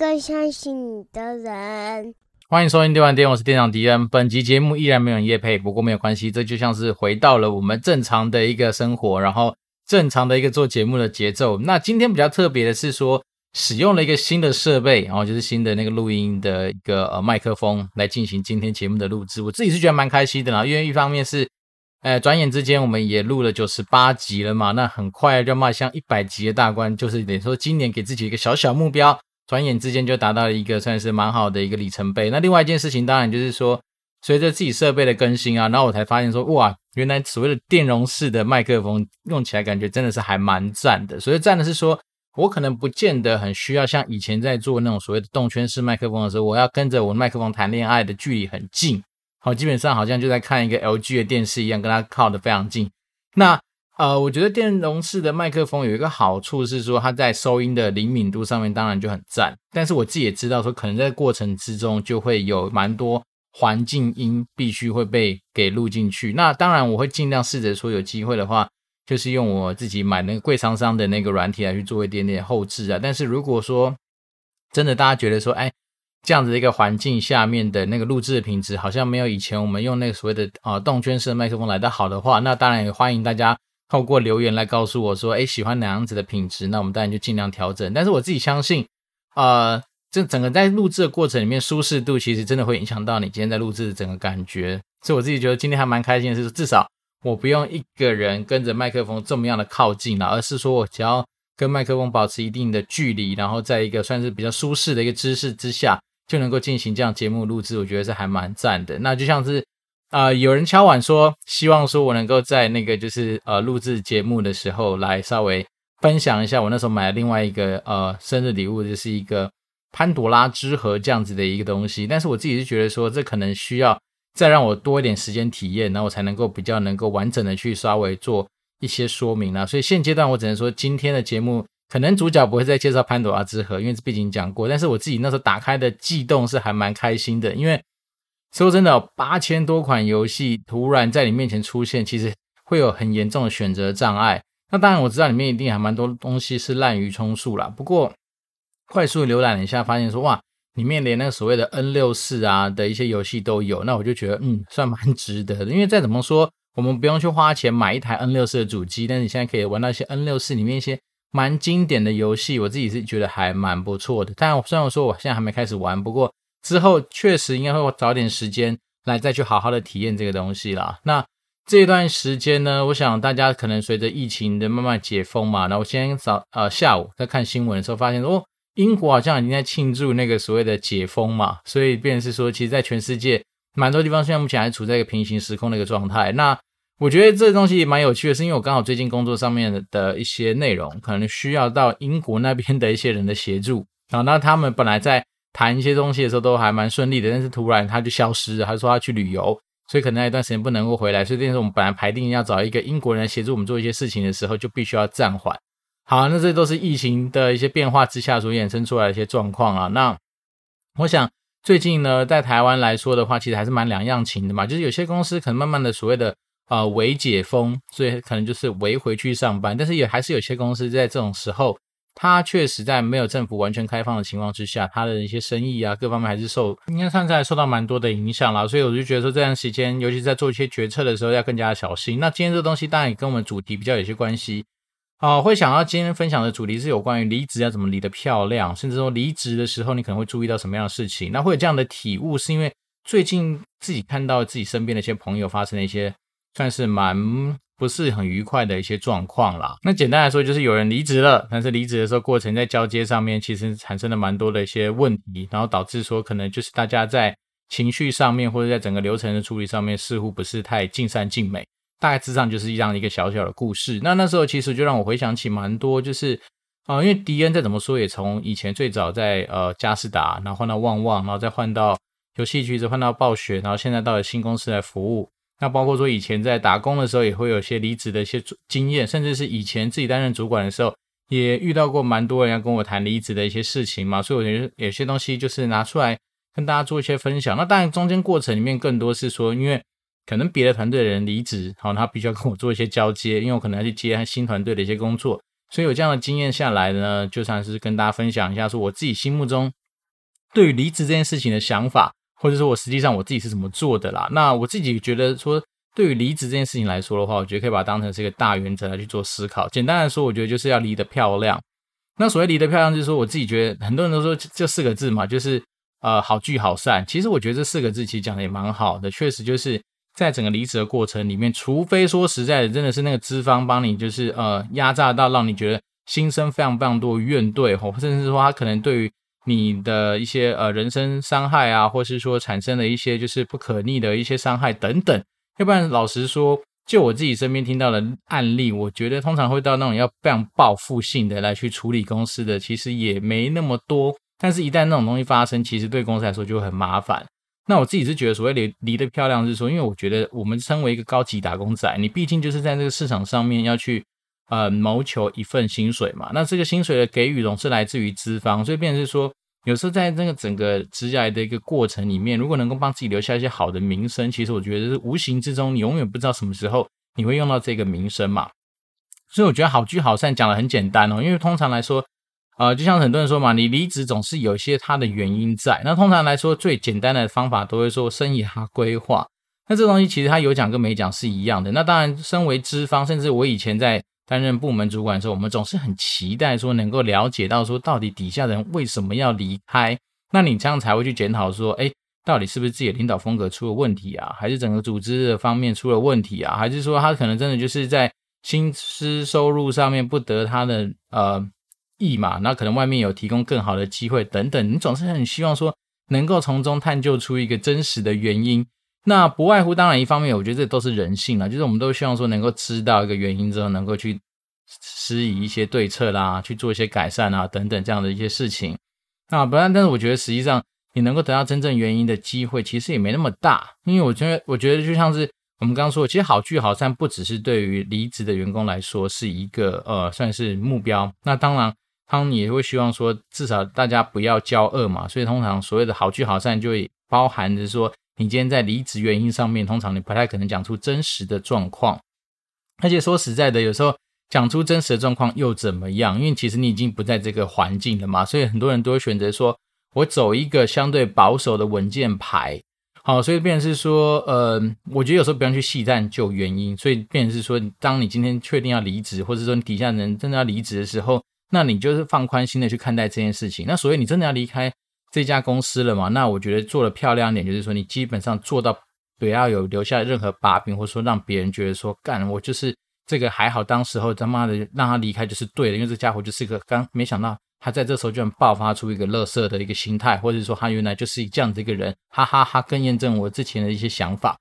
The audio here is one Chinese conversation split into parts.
更相信你的人。欢迎收听电玩店，我是店长迪恩。本集节目依然没有夜配，不过没有关系，这就像是回到了我们正常的一个生活，然后正常的一个做节目的节奏。那今天比较特别的是说，使用了一个新的设备，然后就是新的那个录音的一个呃麦克风来进行今天节目的录制。我自己是觉得蛮开心的啦，因为一方面是，呃，转眼之间我们也录了九十八集了嘛，那很快就迈向一百集的大关，就是等于说今年给自己一个小小目标。转眼之间就达到了一个算是蛮好的一个里程碑。那另外一件事情，当然就是说，随着自己设备的更新啊，然后我才发现说，哇，原来所谓的电容式的麦克风用起来感觉真的是还蛮赞的。所以赞的是说，我可能不见得很需要像以前在做那种所谓的动圈式麦克风的时候，我要跟着我麦克风谈恋爱的距离很近，好，基本上好像就在看一个 LG 的电视一样，跟它靠得非常近。那呃，我觉得电容式的麦克风有一个好处是说，它在收音的灵敏度上面当然就很赞。但是我自己也知道说，可能在过程之中就会有蛮多环境音必须会被给录进去。那当然我会尽量试着说，有机会的话，就是用我自己买那个贵厂商的那个软体来去做一点点后置啊。但是如果说真的大家觉得说，哎，这样子的一个环境下面的那个录制的品质好像没有以前我们用那个所谓的啊、动圈式的麦克风来的好的话，那当然也欢迎大家。透过留言来告诉我说，哎，喜欢哪样子的品质？那我们当然就尽量调整。但是我自己相信，呃，这整个在录制的过程里面，舒适度其实真的会影响到你今天在录制的整个感觉。所以我自己觉得今天还蛮开心的是，至少我不用一个人跟着麦克风这么样的靠近了，而是说我只要跟麦克风保持一定的距离，然后在一个算是比较舒适的一个姿势之下，就能够进行这样节目录制。我觉得是还蛮赞的。那就像是。啊、有人敲碗说，希望说我能够在那个就是呃录制节目的时候来稍微分享一下我那时候买的另外一个呃生日礼物，就是一个潘朵拉之盒这样子的一个东西。但是我自己是觉得说，这可能需要再让我多一点时间体验，然后我才能够比较能够完整的去稍微做一些说明啦。所以现阶段我只能说，今天的节目可能主角不会再介绍潘朵拉之盒，因为毕竟讲过。但是我自己那时候打开的悸动是还蛮开心的，因为。说真的，八千多款游戏突然在你面前出现，其实会有很严重的选择障碍。那当然，我知道里面一定还蛮多东西是滥竽充数啦。不过，快速浏览了一下，发现说哇，里面连那个所谓的 N 六四啊的一些游戏都有。那我就觉得，嗯，算蛮值得的。因为再怎么说，我们不用去花钱买一台 N 六四的主机，但是你现在可以玩到一些 N 六四里面一些蛮经典的游戏，我自己是觉得还蛮不错的。但虽然说我现在还没开始玩，不过。之后确实应该会找点时间来再去好好的体验这个东西啦。那这段时间呢，我想大家可能随着疫情的慢慢解封嘛，那我今天早呃下午在看新闻的时候发现哦，英国好像已经在庆祝那个所谓的解封嘛，所以便是说，其实在全世界蛮多地方现在目前还处在一个平行时空的一个状态。那我觉得这东西蛮有趣的，是因为我刚好最近工作上面的一些内容，可能需要到英国那边的一些人的协助然后，那他们本来在。谈一些东西的时候都还蛮顺利的，但是突然他就消失了，他说他去旅游，所以可能那一段时间不能够回来，所以这是我们本来排定要找一个英国人协助我们做一些事情的时候，就必须要暂缓。好，那这都是疫情的一些变化之下所衍生出来的一些状况啊。那我想最近呢，在台湾来说的话，其实还是蛮两样情的嘛，就是有些公司可能慢慢的所谓的呃微解封，所以可能就是微回去上班，但是也还是有些公司在这种时候。它确实在没有政府完全开放的情况之下，它的一些生意啊，各方面还是受应该算是还受到蛮多的影响啦。所以我就觉得说，这段时间，尤其在做一些决策的时候，要更加小心。那今天这个东西当然也跟我们主题比较有些关系啊、会想要今天分享的主题是有关于离职要怎么离得漂亮，甚至说离职的时候你可能会注意到什么样的事情。那会有这样的体悟，是因为最近自己看到自己身边的一些朋友发生了一些算是蛮。不是很愉快的一些状况啦。那简单来说，就是有人离职了，但是离职的时候过程在交接上面，其实产生了蛮多的一些问题，然后导致说可能就是大家在情绪上面或者在整个流程的处理上面似乎不是太尽善尽美。大概之上就是这样一个小小的故事。那那时候其实就让我回想起蛮多，就是啊、因为迪恩再怎么说也从以前最早在呃佳士达，然后换到旺旺，然后再换到游戏橘子，换到暴雪，然后现在到了新公司来服务。那包括说以前在打工的时候，也会有些离职的一些经验，甚至是以前自己担任主管的时候，也遇到过蛮多人要跟我谈离职的一些事情嘛。所以我觉得有些东西就是拿出来跟大家做一些分享。那当然中间过程里面更多是说，因为可能别的团队的人离职，好，他必须要跟我做一些交接，因为我可能要去接新团队的一些工作，所以有这样的经验下来呢，就算是跟大家分享一下，说我自己心目中对于离职这件事情的想法，或者说我实际上我自己是怎么做的啦。那我自己觉得说，对于离职这件事情来说的话，我觉得可以把它当成是一个大原则来去做思考。简单来说，我觉得就是要离得漂亮。那所谓离得漂亮，就是说我自己觉得很多人都说这四个字嘛，就是呃好聚好散。其实我觉得这四个字其实讲的也蛮好的，确实就是。在整个离职的过程里面，除非说实在的，真的是那个资方帮你就是呃压榨到让你觉得心生非常非常多怨怼吼，甚至说他可能对于你的一些呃人身伤害啊，或是说产生了一些就是不可逆的一些伤害等等。要不然老实说，就我自己身边听到的案例，我觉得通常会到那种要非常报复性的来去处理公司的，其实也没那么多。但是，一旦那种东西发生，其实对公司来说就很麻烦。那我自己是觉得，所谓离离得漂亮，是说，因为我觉得我们身为一个高级打工仔，你毕竟就是在这个市场上面要去呃谋求一份薪水嘛。那这个薪水的给予总是来自于资方，所以变成是说，有时候在那个整个职涯的一个过程里面，如果能够帮自己留下一些好的名声，其实我觉得是无形之中，你永远不知道什么时候你会用到这个名声嘛。所以我觉得好聚好散讲的很简单哦，因为通常来说。呃，就像很多人说嘛，你离职总是有一些它的原因在。那通常来说，最简单的方法都会说生涯规划。那这东西其实它有讲跟没讲是一样的。那当然，身为资方，甚至我以前在担任部门主管的时候，我们总是很期待说能够了解到说到底底下的人为什么要离开。那你这样才会去检讨说，诶，到底是不是自己的领导风格出了问题啊？还是整个组织的方面出了问题啊？还是说他可能真的就是在薪资收入上面不得他的呃。意嘛，那可能外面有提供更好的机会等等，你总是很希望说能够从中探究出一个真实的原因。那不外乎当然一方面，我觉得这都是人性啦，就是我们都希望说能够知道一个原因之后，能够去施以一些对策啦，去做一些改善啊等等这样的一些事情。那不然，但是我觉得实际上你能够得到真正原因的机会，其实也没那么大，因为我觉得我觉得就像是我们刚刚说，其实好聚好散不只是对于离职的员工来说是一个呃算是目标，那当然。他们也会希望说，至少大家不要交恶嘛，所以通常所谓的好聚好散，就会包含着说，你今天在离职原因上面，通常你不太可能讲出真实的状况。而且说实在的，有时候讲出真实的状况又怎么样？因为其实你已经不在这个环境了嘛，所以很多人都会选择说，我走一个相对保守的稳健牌。好，所以变成是说，呃，我觉得有时候不用去细探究原因，所以变成是说，当你今天确定要离职，或者说你底下人真的要离职的时候。那你就是放宽心的去看待这件事情。那所以你真的要离开这家公司了嘛？那我觉得做的漂亮一点，就是说你基本上做到不要有留下任何把柄，或者说让别人觉得说干我就是这个还好，当时候他妈的让他离开就是对的，因为这家伙就是个刚没想到他在这时候居然爆发出一个乐色的一个心态，或者说他原来就是这样子一个人，哈哈哈，更验证我之前的一些想法。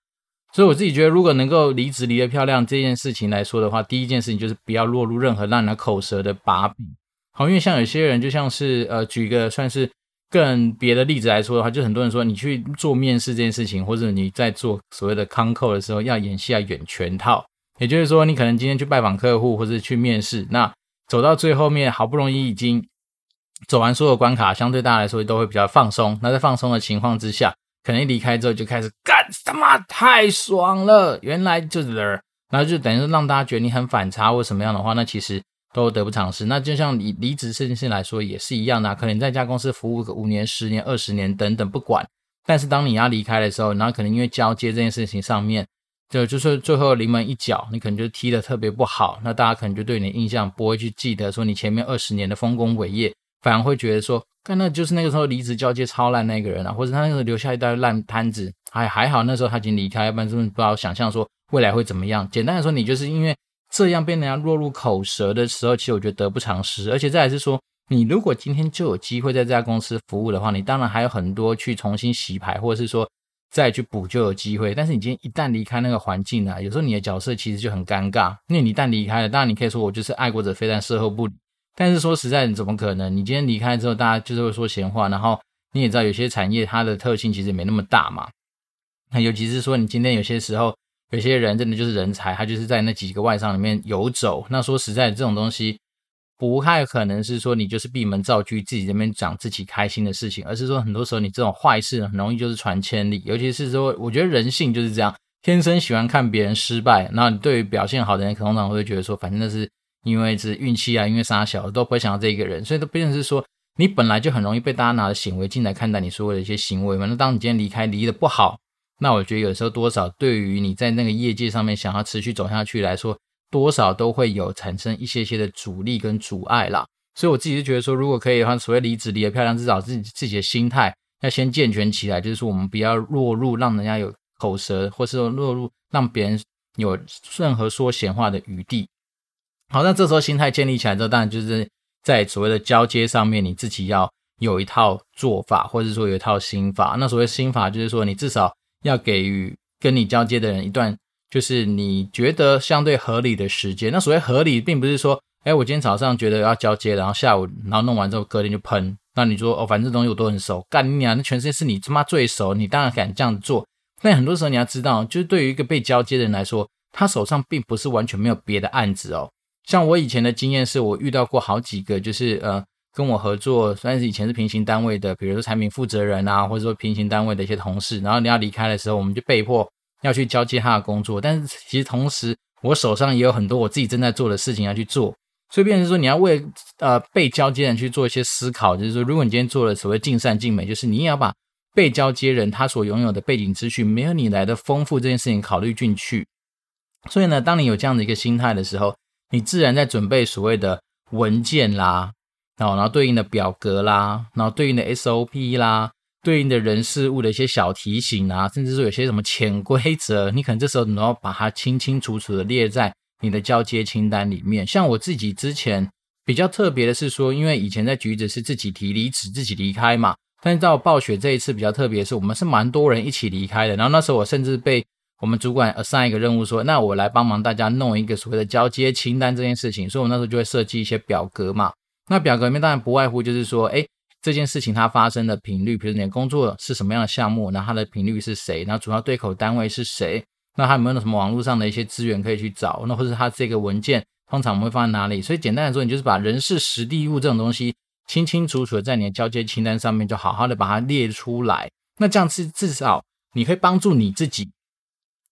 所以我自己觉得，如果能够离职离得漂亮这件事情来说的话，第一件事情就是不要落入任何让人口舌的把柄。好，因为像有些人，就像是呃，举一个算是更别的例子来说的话，就很多人说，你去做面试这件事情，或者你在做所谓的 con call 的时候，要演戏要演全套。也就是说，你可能今天去拜访客户，或者去面试，那走到最后面，好不容易已经走完所有关卡，相对大家来说都会比较放松。那在放松的情况之下，可能一离开之后就开始干，他妈太爽了，原来就是，然后就等于说让大家觉得你很反差或什么样的话，那其实。都得不偿失。那就像离离职这件事来说，也是一样的。可能在一家公司服务个五年、十年、二十年等等，不管。但是当你要离开的时候，然后可能因为交接这件事情上面，就就是最后临门一脚，你可能就踢得特别不好。那大家可能就对你的印象不会去记得说你前面二十年的丰功伟业，反而会觉得说，看那就是那个时候离职交接超烂那个人啊，或者他那个留下一袋烂摊子。还还好那时候他已经离开，要不然真的不知道想象说未来会怎么样。简单的说，你就是因为。这样被人家落入口舌的时候，其实我觉得得不偿失。而且再来是说，你如果今天就有机会在这家公司服务的话，你当然还有很多去重新洗牌，或者是说再去补救的机会。但是你今天一旦离开那个环境呢，有时候你的角色其实就很尴尬。因为你一旦离开了，当然你可以说我就是爱国者非但事后不理。但是说实在，你怎么可能？你今天离开之后，大家就是会说闲话。然后你也知道，有些产业它的特性其实没那么大嘛。那尤其是说，你今天有些时候。有些人真的就是人才，他就是在那几个外商里面游走。那说实在，这种东西不太可能是说你就是闭门造车，自己这边讲自己开心的事情，而是说很多时候你这种坏事很容易就是传千里。尤其是说，我觉得人性就是这样，天生喜欢看别人失败。那你对于表现好的人，可通常会觉得说，反正那是因为是运气啊，因为杀小都不会想到这一个人，所以都变成是说，你本来就很容易被大家拿着显微镜来看待你所有的一些行为嘛。那当你今天离开离得不好，那我觉得有时候多少对于你在那个业界上面想要持续走下去来说，多少都会有产生一些些的阻力跟阻碍啦。所以我自己就觉得说，如果可以的话，所谓离职离得漂亮，至少自己自己的心态要先健全起来，就是说我们不要落入让人家有口舌，或是说落入让别人有任何说闲话的余地。好，那这时候心态建立起来之后，当然就是在所谓的交接上面，你自己要有一套做法，或者说有一套心法。那所谓心法，就是说你至少要给予跟你交接的人一段，就是你觉得相对合理的时间。那所谓合理，并不是说，哎，我今天早上觉得要交接，然后下午，然后弄完之后隔天就喷。那你说，哦，反正东西我都很熟，干你娘，那全世界是你他妈最熟，你当然敢这样做。但很多时候你要知道，就是对于一个被交接的人来说，他手上并不是完全没有别的案子哦。像我以前的经验是，我遇到过好几个，就是呃跟我合作，算是以前是平行单位的，比如说产品负责人啊，或者说平行单位的一些同事，然后你要离开的时候，我们就被迫要去交接他的工作。但是其实同时，我手上也有很多我自己正在做的事情要去做，所以变成说你要为呃被交接人去做一些思考，就是说如果你今天做了所谓尽善尽美，就是你也要把被交接人他所拥有的背景资讯没有你来的丰富这件事情考虑进去。所以呢，当你有这样的一个心态的时候，你自然在准备所谓的文件啦，然后然后对应的表格啦，然后对应的 SOP 啦，对应的人事物的一些小提醒啊，甚至说有些什么潜规则，你可能这时候你要把它清清楚楚的列在你的交接清单里面。像我自己之前比较特别的是说，因为以前在橘子是自己提离职、自己离开嘛，但是到暴雪这一次比较特别的是，我们是蛮多人一起离开的。然后那时候我甚至被我们主管 assign 一个任务，说，那我来帮忙大家弄一个所谓的交接清单这件事情，所以我那时候就会设计一些表格嘛。那表格里面当然不外乎就是说，哎，这件事情它发生的频率，比如你的工作是什么样的项目，那它的频率是谁，然后主要对口单位是谁，那它有没有什么网络上的一些资源可以去找，那或者它这个文件通常我们会放在哪里？所以简单来说，你就是把人事实地物这种东西清清楚楚的在你的交接清单上面，就好好的把它列出来。那这样是至少你可以帮助你自己。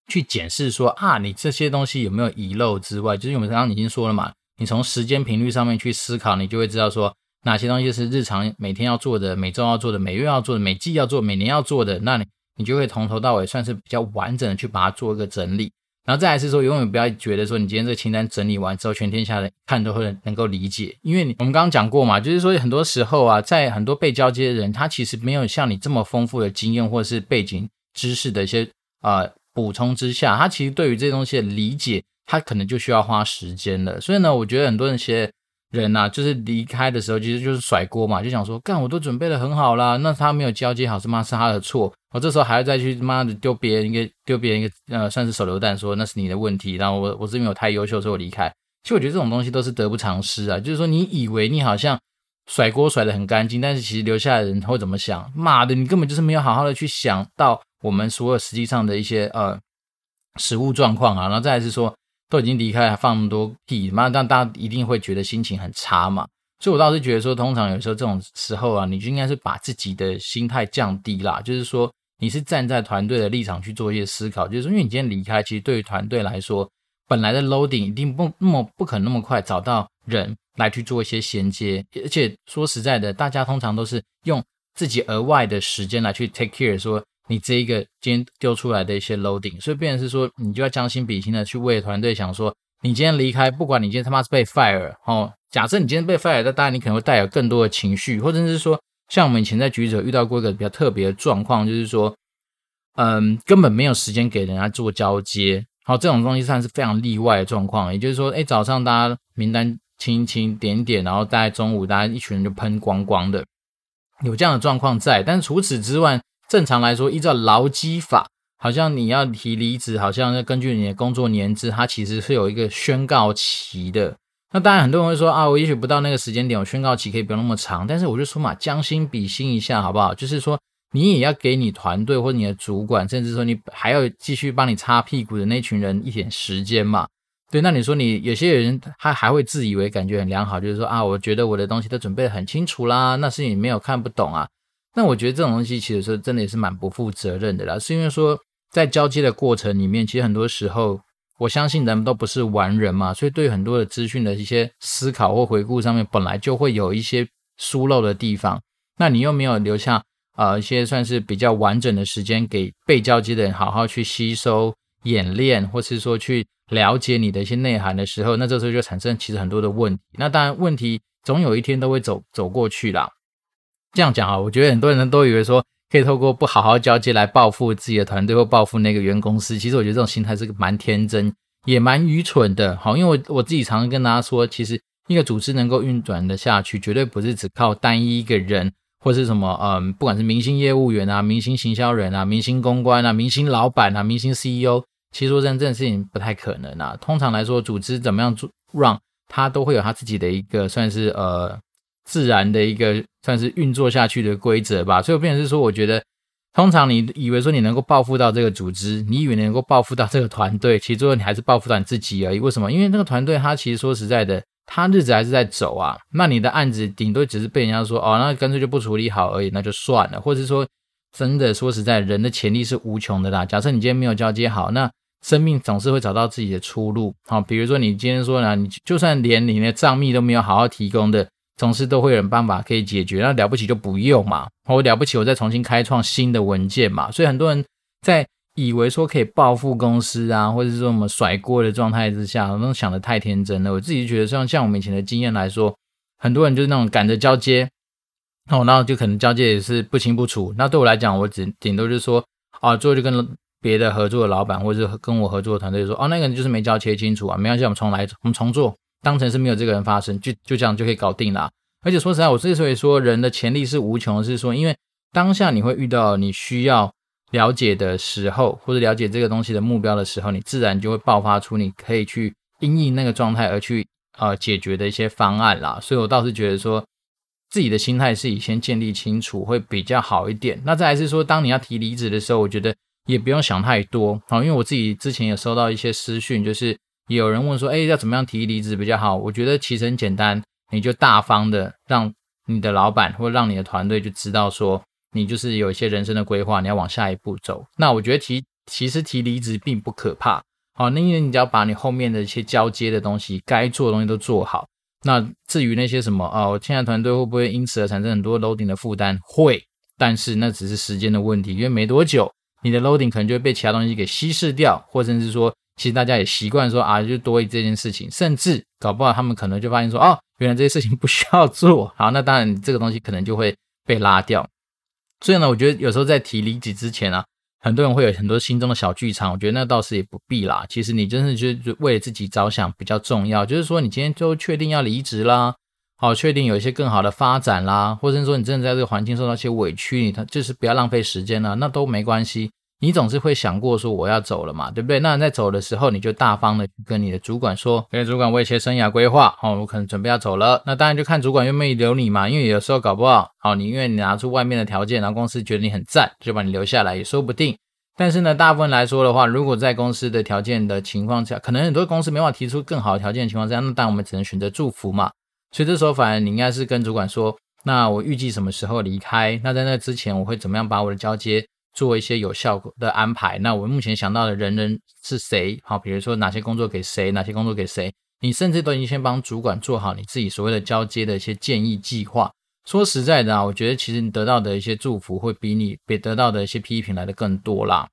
去检视说啊，你这些东西有没有遗漏之外，就是我们刚刚已经说了嘛，你从时间频率上面去思考，你就会知道说哪些东西是日常每天要做的、每周要做的、每月要做的、每季要做、每年要做的，那你你就会从头到尾算是比较完整的去把它做一个整理。然后再来是说，永远不要觉得说你今天这个清单整理完之后，全天下的看都会能够理解，因为你我们刚刚讲过嘛，就是说很多时候啊，在很多被交接的人，他其实没有像你这么丰富的经验或者是背景知识的一些啊。补充之下，他其实对于这些东西的理解，他可能就需要花时间了。所以呢，我觉得很多人些人呐、啊，就是离开的时候，其实就是甩锅嘛，就想说，干我都准备的很好啦，那他没有交接好，是吗？是他的错。我这时候还要再去妈的丢别人一个，丢别人一个，呃，算是手榴弹，说那是你的问题。然后我我是因为我太优秀，所以我离开。其实我觉得这种东西都是得不偿失啊。就是说，你以为你好像甩锅甩得很干净，但是其实留下来的人会怎么想？妈的，你根本就是没有好好的去想到。我们所有实际上的一些呃实物状况啊，然后再来是说都已经离开，还放那么多屁，妈，让大家一定会觉得心情很差嘛。所以我倒是觉得说，通常有时候这种时候啊，你就应该是把自己的心态降低啦，就是说你是站在团队的立场去做一些思考，就是说，因为你今天离开，其实对于团队来说，本来的 loading 一定不那么不可能那么快找到人来去做一些衔接，而且说实在的，大家通常都是用自己额外的时间来去 take care 说。你这一个今天丢出来的一些 loading，所以变成是说，你就要将心比心的去为团队想说，你今天离开，不管你今天他妈是被 fire 哦，假设你今天被 fire，那当然你可能会带有更多的情绪，或者是说，像我们以前在橘子遇到过一个比较特别的状况，就是说，嗯，根本没有时间给人家做交接，好，这种东西算是非常例外的状况，也就是说，哎，早上大家名单清清点点，然后大概中午大家一群人就喷光光的，有这样的状况在，但除此之外。正常来说，依照劳基法，好像你要提离职，好像要根据你的工作年资，它其实是有一个宣告期的。那当然，很多人会说啊，我也许不到那个时间点，我宣告期可以不用那么长。但是我就说嘛，将心比心一下，好不好？就是说，你也要给你团队或你的主管，甚至说你还要继续帮你擦屁股的那群人一点时间嘛。对，那你说你有些人他还会自以为感觉很良好，就是说啊，我觉得我的东西都准备得很清楚啦，那是你没有看不懂啊。那我觉得这种东西其实说真的也是蛮不负责任的啦，是因为说在交接的过程里面，其实很多时候我相信人都不是完人嘛，所以对很多的资讯的一些思考或回顾上面，本来就会有一些疏漏的地方。那你又没有留下呃一些算是比较完整的时间给被交接的人好好去吸收、演练，或是说去了解你的一些内涵的时候，那这时候就产生其实很多的问题。那当然问题总有一天都会走走过去啦。这样讲啊，我觉得很多人都以为说。可以透过不好好交接来报复自己的团队或报复那个原公司，其实我觉得这种心态是蛮天真，也蛮愚蠢的。好，因为我我自己常常跟大家说，其实一个组织能够运转的下去，绝对不是只靠单一一个人或是什么，嗯，不管是明星业务员啊、明星行销人啊、明星公关啊、明星老板啊、明星 CEO，其实说真的，这件事情不太可能啊。通常来说，组织怎么样做让它都会有它自己的一个算是呃。自然的一个算是运作下去的规则吧，所以我变成是说，我觉得通常你以为说你能够报复到这个组织，你以为能够报复到这个团队，其实最后你还是报复到你自己而已。为什么？因为那个团队他其实说实在的，他日子还是在走啊。那你的案子顶多只是被人家说哦，那干脆就不处理好而已，那就算了。或者说真的说实在，人的潜力是无穷的啦。假设你今天没有交接好，那生命总是会找到自己的出路。好，比如说你今天说呢，你就算连你的账密都没有好好提供的。总是都会有人办法可以解决，那了不起就不用嘛，我了不起我再重新开创新的文件嘛，所以很多人在以为说可以报复公司啊，或者是说我们甩锅的状态之下，都想的太天真了。我自己觉得像像我们以前的经验来说，很多人就是那种赶着交接，哦，然后就可能交接也是不清不楚。那对我来讲，我只顶多就是说，啊，最后就跟别的合作的老板或者是跟我合作的团队说，哦，那个人就是没交接清楚啊，没关系，我们重来，我们重做。当成是没有这个人发生，就就这样就可以搞定了。而且说实在，我之所以说人的潜力是无穷，是说因为当下你会遇到你需要了解的时候，或者了解这个东西的目标的时候，你自然就会爆发出你可以去因应那个状态而去呃解决的一些方案啦。所以我倒是觉得说自己的心态是以先建立清楚会比较好一点。那再来是说，当你要提离职的时候，我觉得也不用想太多啊，因为我自己之前也收到一些私讯，就是。有人问说：“哎，要怎么样提离职比较好？”我觉得其实很简单，你就大方的让你的老板或让你的团队就知道说，你就是有一些人生的规划，你要往下一步走。那我觉得提其实提离职并不可怕，好，那因为你只要把你后面的一些交接的东西、该做的东西都做好。那至于那些什么哦，我现在团队会不会因此而产生很多 loading 的负担？会，但是那只是时间的问题，因为没多久你的 loading 可能就会被其他东西给稀释掉，或甚至说。其实大家也习惯说啊，就多一这件事情，甚至搞不好他们可能就发现说，哦，原来这些事情不需要做。好，那当然这个东西可能就会被拉掉。所以呢，我觉得有时候在提离职之前啊，很多人会有很多心中的小剧场。我觉得那倒是也不必啦。其实你真的就是为了自己着想比较重要。就是说你今天就确定要离职啦，好，确定有一些更好的发展啦，或者说你真的在这个环境受到一些委屈，你他就是不要浪费时间了，那都没关系。你总是会想过说我要走了嘛，对不对？那在走的时候，你就大方的跟你的主管说：“哎，主管，我有些生涯规划，哦，我可能准备要走了。”那当然就看主管愿不愿意留你嘛，因为有时候搞不好，好，你愿你拿出外面的条件，然后公司觉得你很赞，就把你留下来也说不定。但是呢，大部分来说的话，如果在公司的条件的情况下，可能很多公司没办法提出更好的条件的情况下，那当然我们只能选择祝福嘛。所以这时候，反而你应该是跟主管说：“那我预计什么时候离开？那在那之前，我会怎么样把我的交接？”做一些有效果的安排。那我目前想到的人人是谁？好，比如说哪些工作给谁，哪些工作给谁？你甚至都已经先帮主管做好你自己所谓的交接的一些建议计划。说实在的啊，我觉得其实你得到的一些祝福会比你别得到的一些批评来的更多啦。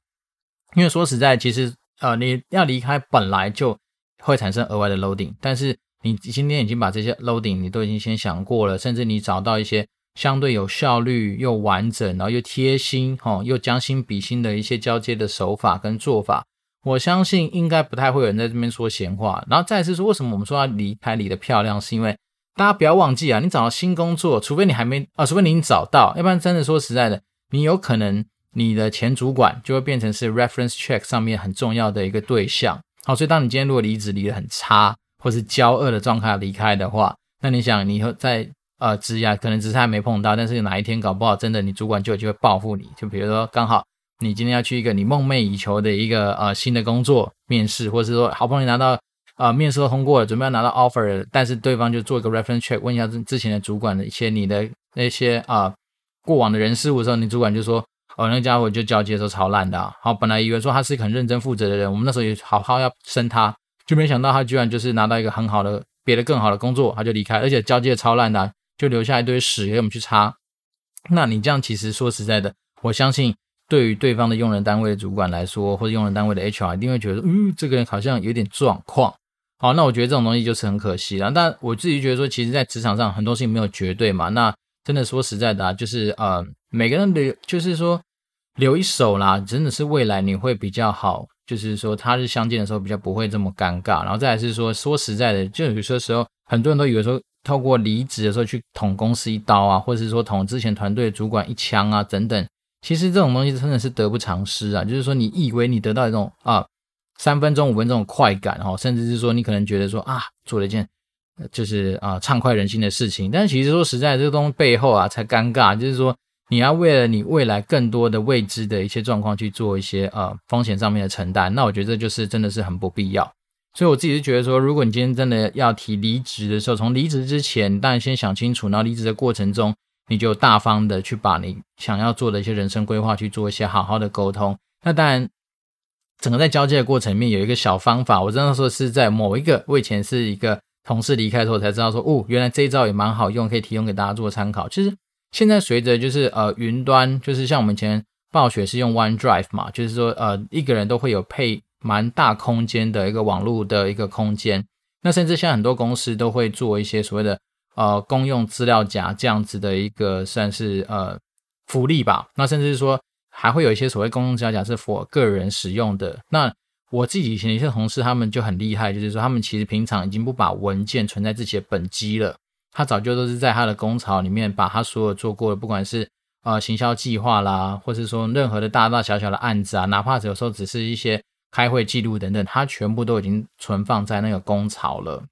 因为说实在，其实呃你要离开本来就会产生额外的 loading，但是你今天已经把这些 loading 你都已经先想过了，甚至你找到一些。相对有效率又完整，然后又贴心，哈，又将心比心的一些交接的手法跟做法，我相信应该不太会有人在这边说闲话。然后再次说，为什么我们说要离开离得漂亮，是因为大家不要忘记啊，你找到新工作，除非你还没啊，除非你已经找到，要不然真的说实在的，你有可能你的前主管就会变成是 reference check 上面很重要的一个对象。好，所以当你今天如果离职离得很差，或是交恶的状态离开的话，那你想你以后在呃，职涯可能只是还没碰到，但是哪一天搞不好，真的你主管就有机会报复你。就比如说，刚好你今天要去一个你梦寐以求的一个呃新的工作面试，或者是说好不容易拿到呃面试都通过了，准备要拿到 offer，但是对方就做一个 reference check，问一下之前的主管的一些你的那些啊、呃、过往的人事物的时候，你主管就说哦，那家伙就交接的时候超烂的、好，本来以为说他是一个很认真负责的人，我们那时候也好好要升他，就没想到他居然就是拿到一个很好的、别的更好的工作，他就离开，而且交接超烂的、就留下一堆屎给我们去擦。那你这样其实说实在的，我相信对于对方的用人单位的主管来说，或者用人单位的 HR 一定会觉得，嗯，这个人好像有点状况。好，那我觉得这种东西就是很可惜了。但我自己觉得说，其实，在职场上很多事情没有绝对嘛。那真的说实在的啊，就是呃，每个人留，就是说留一手啦，真的是未来你会比较好。就是说，他日相见的时候比较不会这么尴尬。然后再来是说，说实在的，就有些时候很多人都以为说。透过离职的时候去捅公司一刀啊，或者是说捅之前团队主管一枪啊，等等，其实这种东西真的是得不偿失啊。就是说，你以为你得到一种啊三分钟五分钟的快感哈，甚至是说你可能觉得说啊做了一件就是啊畅快人心的事情，但其实说实在，这个东西背后啊才尴尬。就是说，你要为了你未来更多的未知的一些状况去做一些呃风险上面的承担，那我觉得这就是真的是很不必要。所以我自己是觉得说，如果你今天真的要提离职的时候，从离职之前，当然先想清楚，然后离职的过程中，你就大方的去把你想要做的一些人生规划去做一些好好的沟通。那当然，整个在交接的过程里面有一个小方法，我真的说是在某一个我以前是一个同事离开的时候才知道说，哦，原来这一招也蛮好用，可以提供给大家做参考。其实现在随着就是呃云端，就是像我们以前暴雪是用 OneDrive 嘛，就是说呃一个人都会有配。蛮大空间的一个网络的一个空间，那甚至现在很多公司都会做一些所谓的呃公用资料夹这样子的一个算是呃福利吧。那甚至是说还会有一些所谓公用资料夹是 for 个人使用的。那我自己以前一些同事他们就很厉害，就是说他们其实平常已经不把文件存在自己的本机了，他早就都是在他的工厂里面把他所有做过的，不管是呃行销计划啦，或是说任何的大大小小的案子啊，哪怕有时候只是一些。开会记录等等，他全部都已经存放在那个工槽了。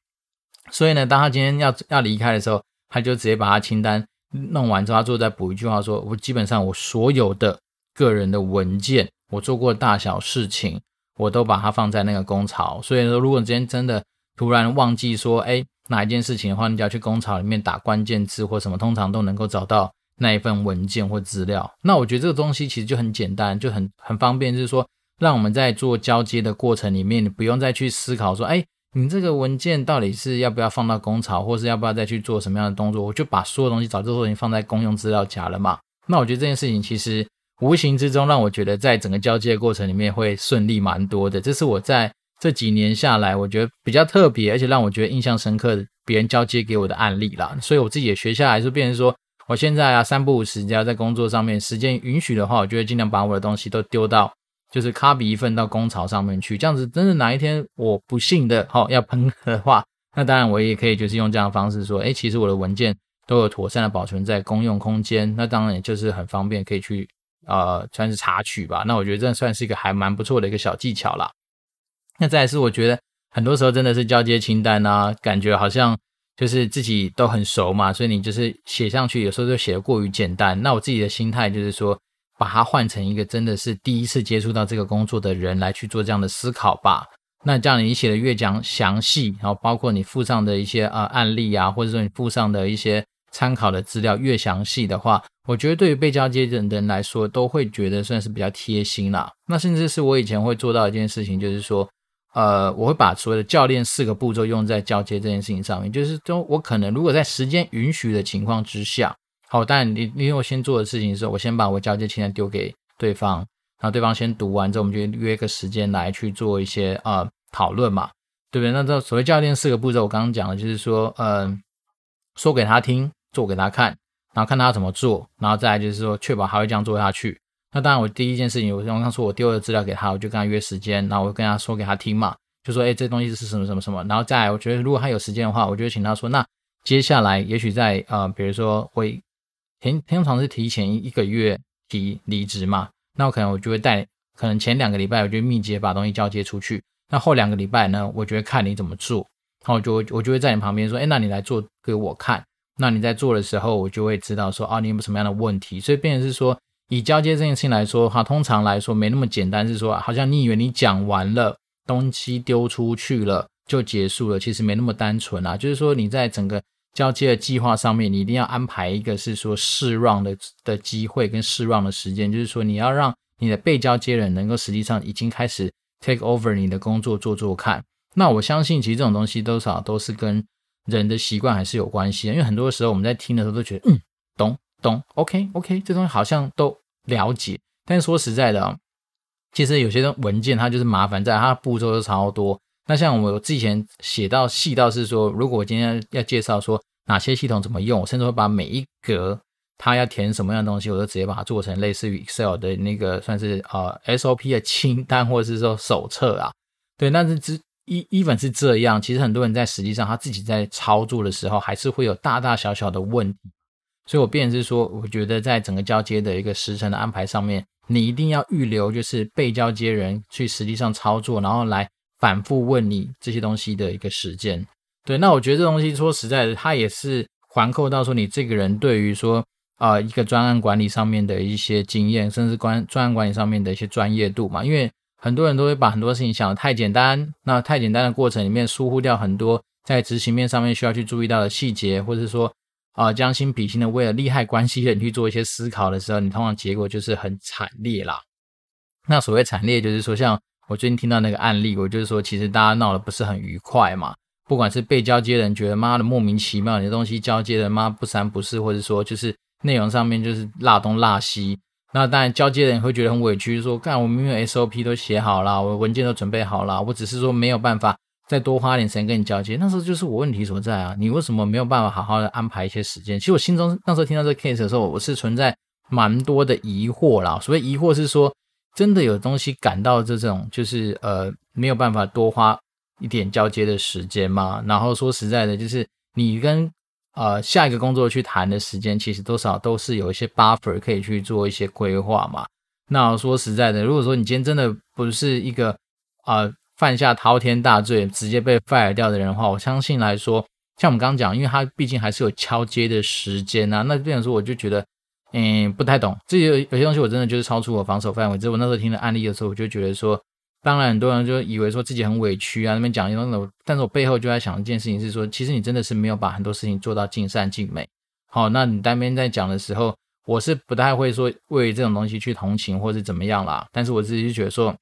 所以呢，当他今天要要离开的时候，他就直接把他清单弄完之后，他最后再补一句话说：“我基本上我所有的个人的文件，我做过大小事情，我都把它放在那个工槽。所以说，如果你今天真的突然忘记说，哎，哪一件事情的话，你只要去工槽里面打关键字或什么，通常都能够找到那一份文件或资料。那我觉得这个东西其实就很简单，就很很方便，就是说。让我们在做交接的过程里面，你不用再去思考说，哎，你这个文件到底是要不要放到工厂，或是要不要再去做什么样的动作？我就把所有东西早就都已经放在公用资料夹了嘛。那我觉得这件事情其实无形之中让我觉得在整个交接的过程里面会顺利蛮多的。这是我在这几年下来，我觉得比较特别，而且让我觉得印象深刻的别人交接给我的案例啦。所以我自己也学下来，就变成说，我现在啊三不五时只要在工作上面时间允许的话，我就会尽量把我的东西都丢到。就是 copy 一份到工槽上面去，这样子真的哪一天我不幸的哈要喷的话，那当然我也可以就是用这样的方式说，诶，其实我的文件都有妥善的保存在公用空间，那当然也就是很方便可以去呃算是查取吧。那我觉得这算是一个还蛮不错的一个小技巧啦。那再来是我觉得很多时候真的是交接清单啊，感觉好像就是自己都很熟嘛，所以你就是写上去有时候就写的过于简单。那我自己的心态就是说。把它换成一个真的是第一次接触到这个工作的人来去做这样的思考吧。那这样你写的越讲详细，然后包括你附上的一些呃案例啊，或者说你附上的一些参考的资料越详细的话，我觉得对于被交接的人来说都会觉得算是比较贴心啦。那甚至是我以前会做到一件事情，就是说，呃，我会把所谓的教练四个步骤用在交接这件事情上面，就是说我可能如果在时间允许的情况之下。好，但你因为我先做的事情是，我先把我交接清单丢给对方，然后对方先读完之后，我们就约个时间来去做一些呃讨论嘛，对不对？那这所谓教练四个步骤，我刚刚讲的就是说，嗯、说给他听，做给他看，然后看他怎么做，然后再来就是说确保他会这样做下去。那当然，我第一件事情，我刚刚说我丢了资料给他，我就跟他约时间，然后我跟他说给他听嘛，就说，哎，这东西是什么什么什么，然后再来，我觉得如果他有时间的话，我就会请他说，那接下来也许在呃，比如说会。平通常是提前一个月提离职嘛，那我可能我就会带，可能前两个礼拜我就密集把东西交接出去，那后两个礼拜呢，我就会看你怎么做，然后我就我就会在你旁边说，哎，那你来做给我看，那你在做的时候，我就会知道说，啊，你有没有什么样的问题，所以变成是说，以交接这件事情来说哈，通常来说没那么简单，是说好像你以为你讲完了，东西丢出去了就结束了，其实没那么单纯啊，就是说你在整个。交接的计划上面，你一定要安排一个是说试让的的机会跟试让的时间，就是说你要让你的被交接人能够实际上已经开始 take over 你的工作做做看。那我相信其实这种东西多少都是跟人的习惯还是有关系的，因为很多时候我们在听的时候都觉得嗯，懂懂，OK OK，这东西好像都了解，但是说实在的啊，其实有些文件它就是麻烦在它步骤都超多。那像我之前写到细到是说，如果我今天要介绍说哪些系统怎么用，甚至会把每一格它要填什么样的东西，我都直接把它做成类似于 Excel 的那个算是呃 SOP 的清单或者是说手册啊。对，那是只 even 是这样，其实很多人在实际上他自己在操作的时候，还是会有大大小小的问题。所以我变成是说，我觉得在整个交接的一个时程的安排上面，你一定要预留就是被交接人去实际上操作，然后来。反复问你这些东西的一个时间，对，那我觉得这东西说实在的，它也是环扣到说你这个人对于说啊、一个专案管理上面的一些经验，甚至关专案管理上面的一些专业度嘛。因为很多人都会把很多事情想得太简单，那太简单的过程里面疏忽掉很多在执行面上面需要去注意到的细节，或者说啊、将心比心的为了利害关系的人去做一些思考的时候，你通常结果就是很惨烈啦。那所谓惨烈，就是说像。我最近听到那个案例，我就是说，其实大家闹得不是很愉快嘛。不管是被交接人觉得妈的莫名其妙，你的东西交接的妈不三不四，或者说就是内容上面就是落东落西。那当然交接的人会觉得很委屈，说干我明明 SOP 都写好了，我文件都准备好了，我只是说没有办法再多花点时间跟你交接。那时候就是我问题所在啊，你为什么没有办法好好的安排一些时间？其实我心中那时候听到这 case 的时候，我是存在蛮多的疑惑啦。所谓疑惑是说。真的有东西赶到这种，就是呃没有办法多花一点交接的时间吗？然后说实在的，就是你跟呃下一个工作去谈的时间，其实多少都是有一些 buffer 可以去做一些规划嘛。那说实在的，如果说你今天真的不是一个呃犯下滔天大罪直接被 fire 掉的人的话，我相信来说，像我们刚刚讲，因为他毕竟还是有交接的时间啊，那这样说我就觉得。嗯，不太懂，这有有些东西我真的就是超出我防守范围。只是我那时候听了案例的时候，我就觉得说，当然很多人就以为说自己很委屈啊，那边讲一种，但是我背后就在想一件事情是说，其实你真的是没有把很多事情做到尽善尽美。好，那你单边在讲的时候，我是不太会说为这种东西去同情或是怎么样啦。但是我自己就觉得说，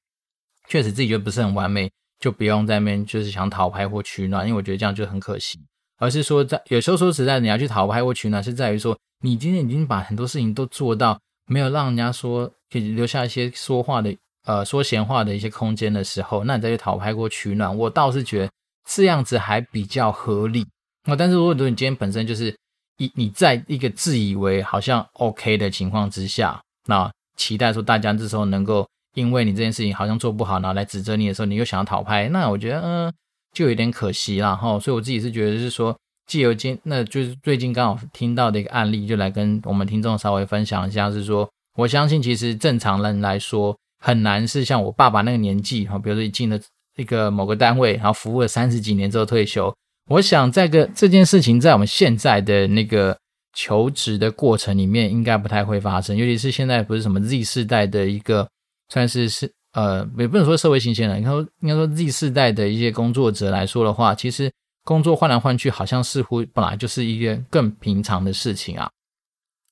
确实自己觉得不是很完美，就不用在那边就是想讨拍或取暖，因为我觉得这样就很可惜。而是说在有时候说实在，你要去讨拍或取暖，是在于说。你今天已经把很多事情都做到，没有让人家说可以留下一些说话的呃说闲话的一些空间的时候，那你再去讨拍过取暖，我倒是觉得这样子还比较合理。那但是如果说你今天本身就是一你在一个自以为好像 OK 的情况之下，那期待说大家这时候能够因为你这件事情好像做不好，然后来指责你的时候，你又想要讨拍，那我觉得嗯、就有点可惜了哈。所以我自己是觉得是说。既有今，那就是最近刚好听到的一个案例，就来跟我们听众稍微分享一下。是说，我相信其实正常人来说很难是像我爸爸那个年纪哈，比如说进了一个某个单位，然后服务了三十几年之后退休。我想这个这件事情在我们现在的那个求职的过程里面，应该不太会发生。尤其是现在不是什么 Z 世代的一个算是是呃，也不能说社会新鲜人，应该说应该说 Z 世代的一些工作者来说的话，其实。工作换来换去，好像似乎本来就是一件更平常的事情啊。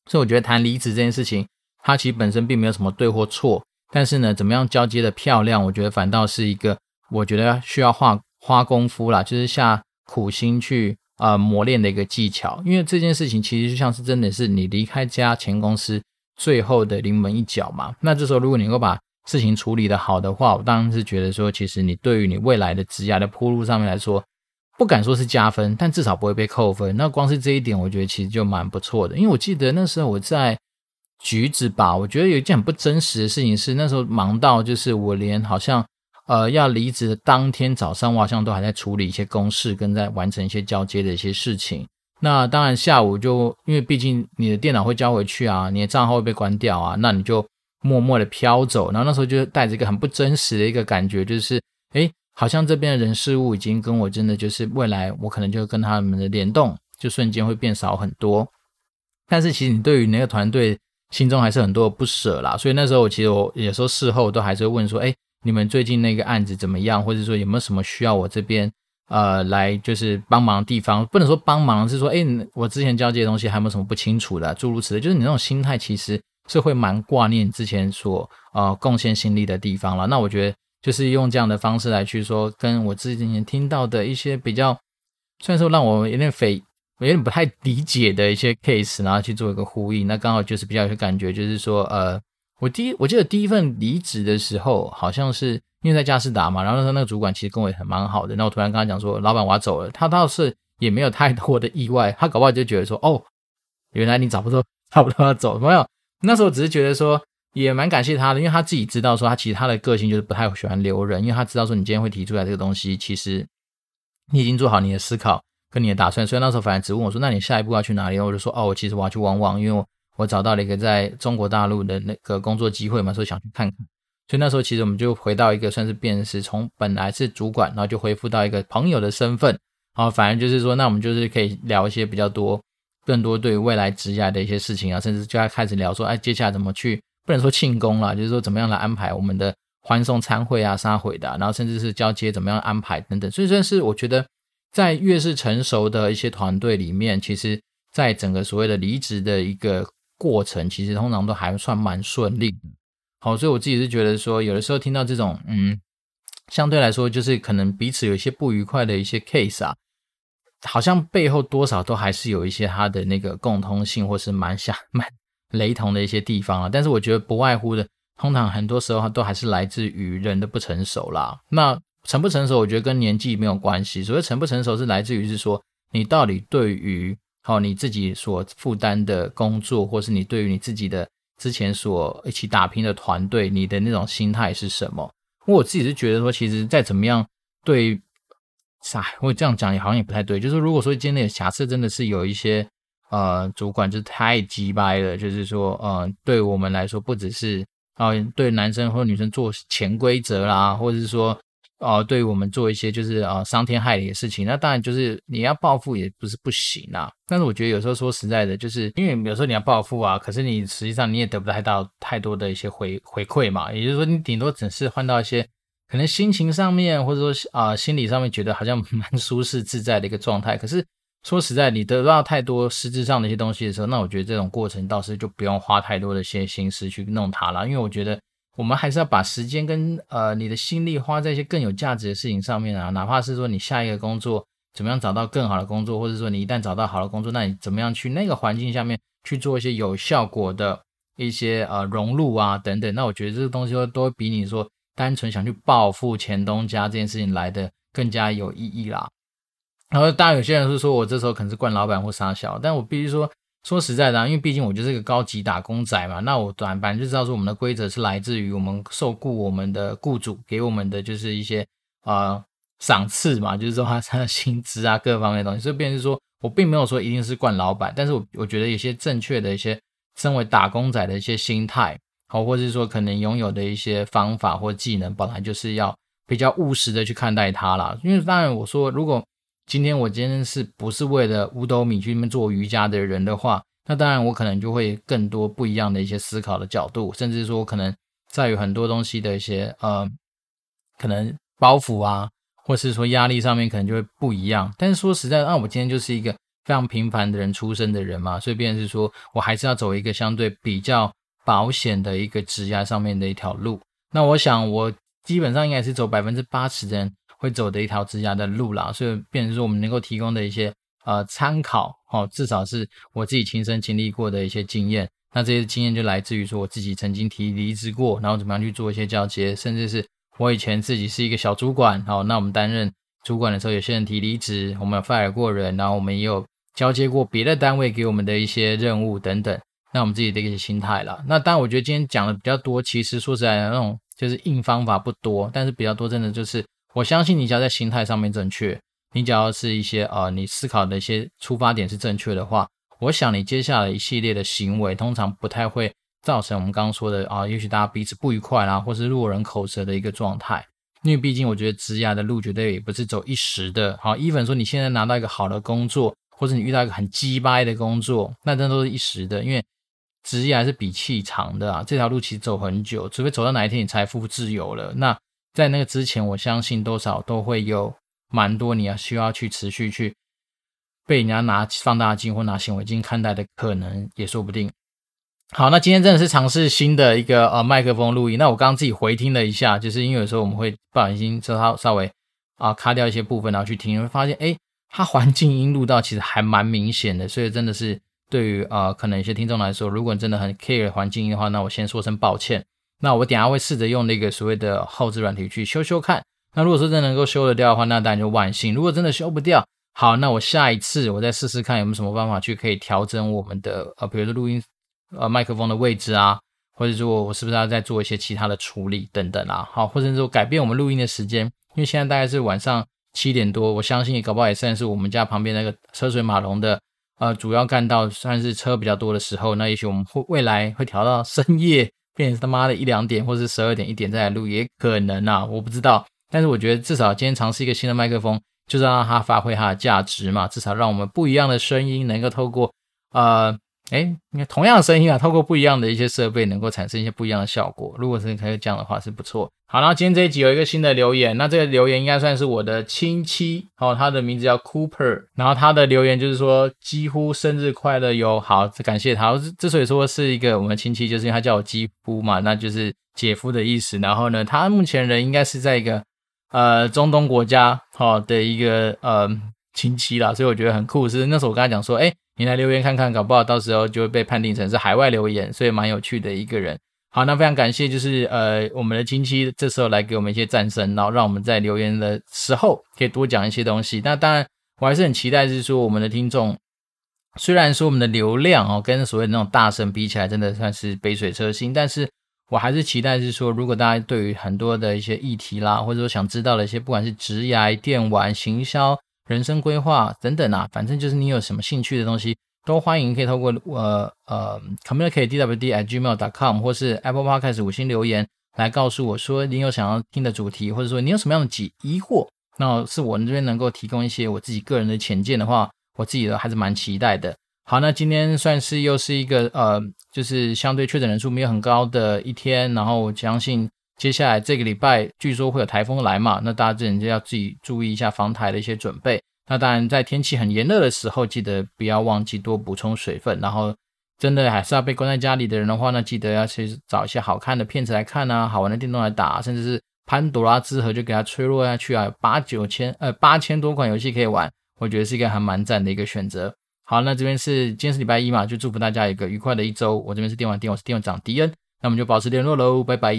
所以我觉得谈离职这件事情，它其实本身并没有什么对或错。但是呢，怎么样交接的漂亮，我觉得反倒是一个我觉得需要花花功夫啦，就是下苦心去呃磨练的一个技巧。因为这件事情其实就像是真的是你离开家前公司最后的临门一脚嘛。那这时候如果你能够把事情处理得好的话，我当然是觉得说，其实你对于你未来的职涯的铺路上面来说。不敢说是加分，但至少不会被扣分。那光是这一点，我觉得其实就蛮不错的。因为我记得那时候我在橘子吧，我觉得有一件很不真实的事情是，那时候忙到就是我连好像呃要离职的当天早上，我好像都还在处理一些公事，跟在完成一些交接的一些事情。那当然下午就因为毕竟你的电脑会交回去啊，你的账号会被关掉啊，那你就默默的飘走。然后那时候就带着一个很不真实的一个感觉，就是诶好像这边的人事物已经跟我真的就是未来，我可能就跟他们的联动就瞬间会变少很多。但是其实你对于那个团队心中还是很多的不舍啦，所以那时候我其实我有时候事后都还是会问说，哎，你们最近那个案子怎么样？或者说有没有什么需要我这边呃来就是帮忙的地方，不能说帮忙，是说哎，我之前交接的东西还有没有什么不清楚的，诸如此类，就是你那种心态其实是会蛮挂念之前所呃贡献心力的地方了。那我觉得就是用这样的方式来去说，跟我之前听到的一些比较，虽然说让我有点匪。我有点不太理解的一些 case，然后去做一个呼应，那刚好就是比较有感觉，就是说，呃，我第一我记得第一份离职的时候，好像是因为在佳士达嘛，然后那时候那个主管其实跟我也很蛮好的，那我突然跟他讲说，老板我要走了，他倒是也没有太多的意外，他搞不好就觉得说，哦，原来你找不到，差不多要走，没有，那时候只是觉得说，也蛮感谢他的，因为他自己知道说，他其实他的个性就是不太喜欢留人，因为他知道说，你今天会提出来这个东西，其实你已经做好你的思考。跟你的打算，所以那时候反而只问我说：“那你下一步要去哪里？”然后我就说：“哦，我其实我要去旺旺，因为我我找到了一个在中国大陆的那个工作机会嘛，所以想去看看。”所以那时候其实我们就回到一个算是变是从本来是主管，然后就恢复到一个朋友的身份。然后反而就是说，那我们就是可以聊一些比较多、更多对未来职业的一些事情啊，甚至就要开始聊说：“哎，接下来怎么去？不能说庆功了，就是说怎么样来安排我们的欢送餐会啊、杀会的、然后甚至是交接怎么样安排等等。”所以算是我觉得。在越是成熟的一些团队里面，其实，在整个所谓的离职的一个过程，其实通常都还算蛮顺利的。好，所以我自己是觉得说，有的时候听到这种，嗯，相对来说就是可能彼此有一些不愉快的一些 case 啊，好像背后多少都还是有一些他的那个共通性，或是蛮想蛮雷同的一些地方啊。但是我觉得不外乎的，通常很多时候都还是来自于人的不成熟啦。那成不成熟，我觉得跟年纪没有关系。所谓成不成熟，是来自于是说，你到底对于好你自己所负担的工作，或是你对于你自己的之前所一起打拼的团队，你的那种心态是什么？我自己是觉得说，其实再怎么样，对，啥，我这样讲也好像也不太对。就是如果说今天的瑕疵真的是有一些呃主管就太鸡掰了，就是说，呃，对我们来说，不只是啊、对男生或女生做潜规则啦，或者是说。哦，对我们做一些就是啊伤天害理的事情，那当然就是你要报复也不是不行啊。但是我觉得有时候说实在的，就是因为有时候你要报复啊，可是你实际上你也得不到太到太多的一些回回馈嘛。也就是说，你顶多只是换到一些可能心情上面，或者说啊心理上面觉得好像蛮舒适自在的一个状态。可是说实在，你得到太多实质上的一些东西的时候，那我觉得这种过程倒是就不用花太多的些心思去弄它了，因为我觉得。我们还是要把时间跟呃你的心力花在一些更有价值的事情上面啊，哪怕是说你下一个工作怎么样找到更好的工作，或者说你一旦找到好的工作，那你怎么样去那个环境下面去做一些有效果的一些呃融入啊等等，那我觉得这个东西都都比你说单纯想去报复前东家这件事情来的更加有意义啦。然后当然有些人是说我这时候可能是惯老板或傻小，但我必须说。说实在的，因为毕竟我就是一个高级打工仔嘛，那我短板就知道说我们的规则是来自于我们受雇我们的雇主给我们的就是一些呃赏赐嘛，就是说他他的薪资啊各方面的东西，所以变是说我并没有说一定是惯老板，但是我我觉得有些正确的一些身为打工仔的一些心态，好，或者是说可能拥有的一些方法或技能，本来就是要比较务实的去看待它啦。因为当然我说如果。今天我今天是不是为了五斗米去那边做瑜伽的人的话，那当然我可能就会更多不一样的一些思考的角度，甚至说可能在于很多东西的一些呃，可能包袱啊，或是说压力上面可能就会不一样。但是说实在，那我今天就是一个非常平凡的人出身的人嘛，所以便是说我还是要走一个相对比较保险的一个职业上面的一条路。那我想我基本上应该是走百分之八十的人。会走的一条职涯的路啦，所以变成说我们能够提供的一些呃参考，哦，至少是我自己亲身经历过的一些经验。那这些经验就来自于说我自己曾经提离职过，然后怎么样去做一些交接，甚至是我以前自己是一个小主管，好，那我们担任主管的时候，有些人提离职，我们 fire 过人，然后我们也有交接过别的单位给我们的一些任务等等。那我们自己的一些心态啦。那当然，我觉得今天讲的比较多，其实说实在的，那种就是硬方法不多，但是比较多真的就是。我相信你只要在心态上面正确，你只要是一些呃，你思考的一些出发点是正确的话，我想你接下来一系列的行为通常不太会造成我们刚刚说的啊、也许大家彼此不愉快啦，或是落人口舌的一个状态。因为毕竟我觉得职涯的路绝对也不是走一时的。好，even 说你现在拿到一个好的工作，或者你遇到一个很鸡掰的工作，那真都是一时的。因为职业还是比气长的啊，这条路其实走很久，除非走到哪一天你财富自由了，那。在那个之前，我相信多少都会有蛮多你要需要去持续去被人家拿放大镜或拿显微镜看待的可能也说不定。好，那今天真的是尝试新的一个呃麦克风录音。那我刚刚自己回听了一下，就是因为有时候我们会不小心就它稍微啊、卡掉一些部分，然后去听，会发现哎，它环境音录到其实还蛮明显的。所以真的是对于呃可能有些听众来说，如果你真的很 care 环境音的话，那我先说声抱歉。那我等下会试着用那个所谓的后制软体去修修看。那如果说真的能够修得掉的话，那当然就万幸。如果真的修不掉，好，那我下一次我再试试看有没有什么办法去可以调整我们的呃，比如说录音。呃，麦克风的位置啊，或者说我是不是要再做一些其他的处理等等啊？好，或者说改变我们录音的时间，因为现在大概是晚上七点多，我相信搞不好也算是我们家旁边那个车水马龙的呃主要干道，算是车比较多的时候，那也许我们会未来会调到深夜，变成他妈的一两点，或是十二点一点再来录也可能啊，我不知道。但是我觉得至少今天尝试一个新的麦克风，就是让它发挥它的价值嘛，至少让我们不一样的声音能够透过呃。哎，你看同样的声音啊，透过不一样的一些设备，能够产生一些不一样的效果。如果是可以这样的话，是不错。好，然后今天这一集有一个新的留言，那这个留言应该算是我的亲戚，哦，他的名字叫 Cooper，然后他的留言就是说几乎生日快乐哟。好，感谢他。之所以说是一个我们亲戚，就是因为他叫我几乎嘛，那就是姐夫的意思。然后呢，他目前人应该是在一个呃中东国家，好的一个呃亲戚啦，所以我觉得很酷。是那时候我跟他讲说，哎。你来留言看看，搞不好到时候就会被判定成是海外留言，所以蛮有趣的一个人。好，那非常感谢，就是呃我们的亲戚这时候来给我们一些赞声，然后让我们在留言的时候可以多讲一些东西。那当然，我还是很期待，是说我们的听众，虽然说我们的流量哦跟所谓的那种大神比起来，真的算是杯水车薪，但是我还是期待是说，如果大家对于很多的一些议题啦，或者说想知道的一些，不管是职涯、电玩、行销。人生规划等等啊，反正就是你有什么兴趣的东西，都欢迎可以透过呃呃 communicatedwd@gmail.com 或是 Apple Podcast 五星留言来告诉我说你有想要听的主题，或者说你有什么样的疑疑惑，那是我这边能够提供一些我自己个人的浅见的话，我自己的还是蛮期待的。好，那今天算是又是一个呃，就是相对确诊人数没有很高的一天，然后我相信。接下来这个礼拜据说会有台风来嘛，那大家自然就要自己注意一下防台的一些准备。那当然，在天气很炎热的时候，记得不要忘记多补充水分。然后，真的还是要被关在家里的人的话呢，记得要去找一些好看的片子来看啊，好玩的电动来打，甚至是潘朵拉之盒就给它吹落下去啊，八九千呃八千多款游戏可以玩，我觉得是一个还蛮赞的一个选择。好，那这边是今天是礼拜一嘛，就祝福大家一个愉快的一周。我这边是电玩店，我是店长迪恩，那我们就保持联络喽，拜拜。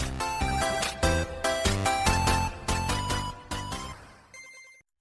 you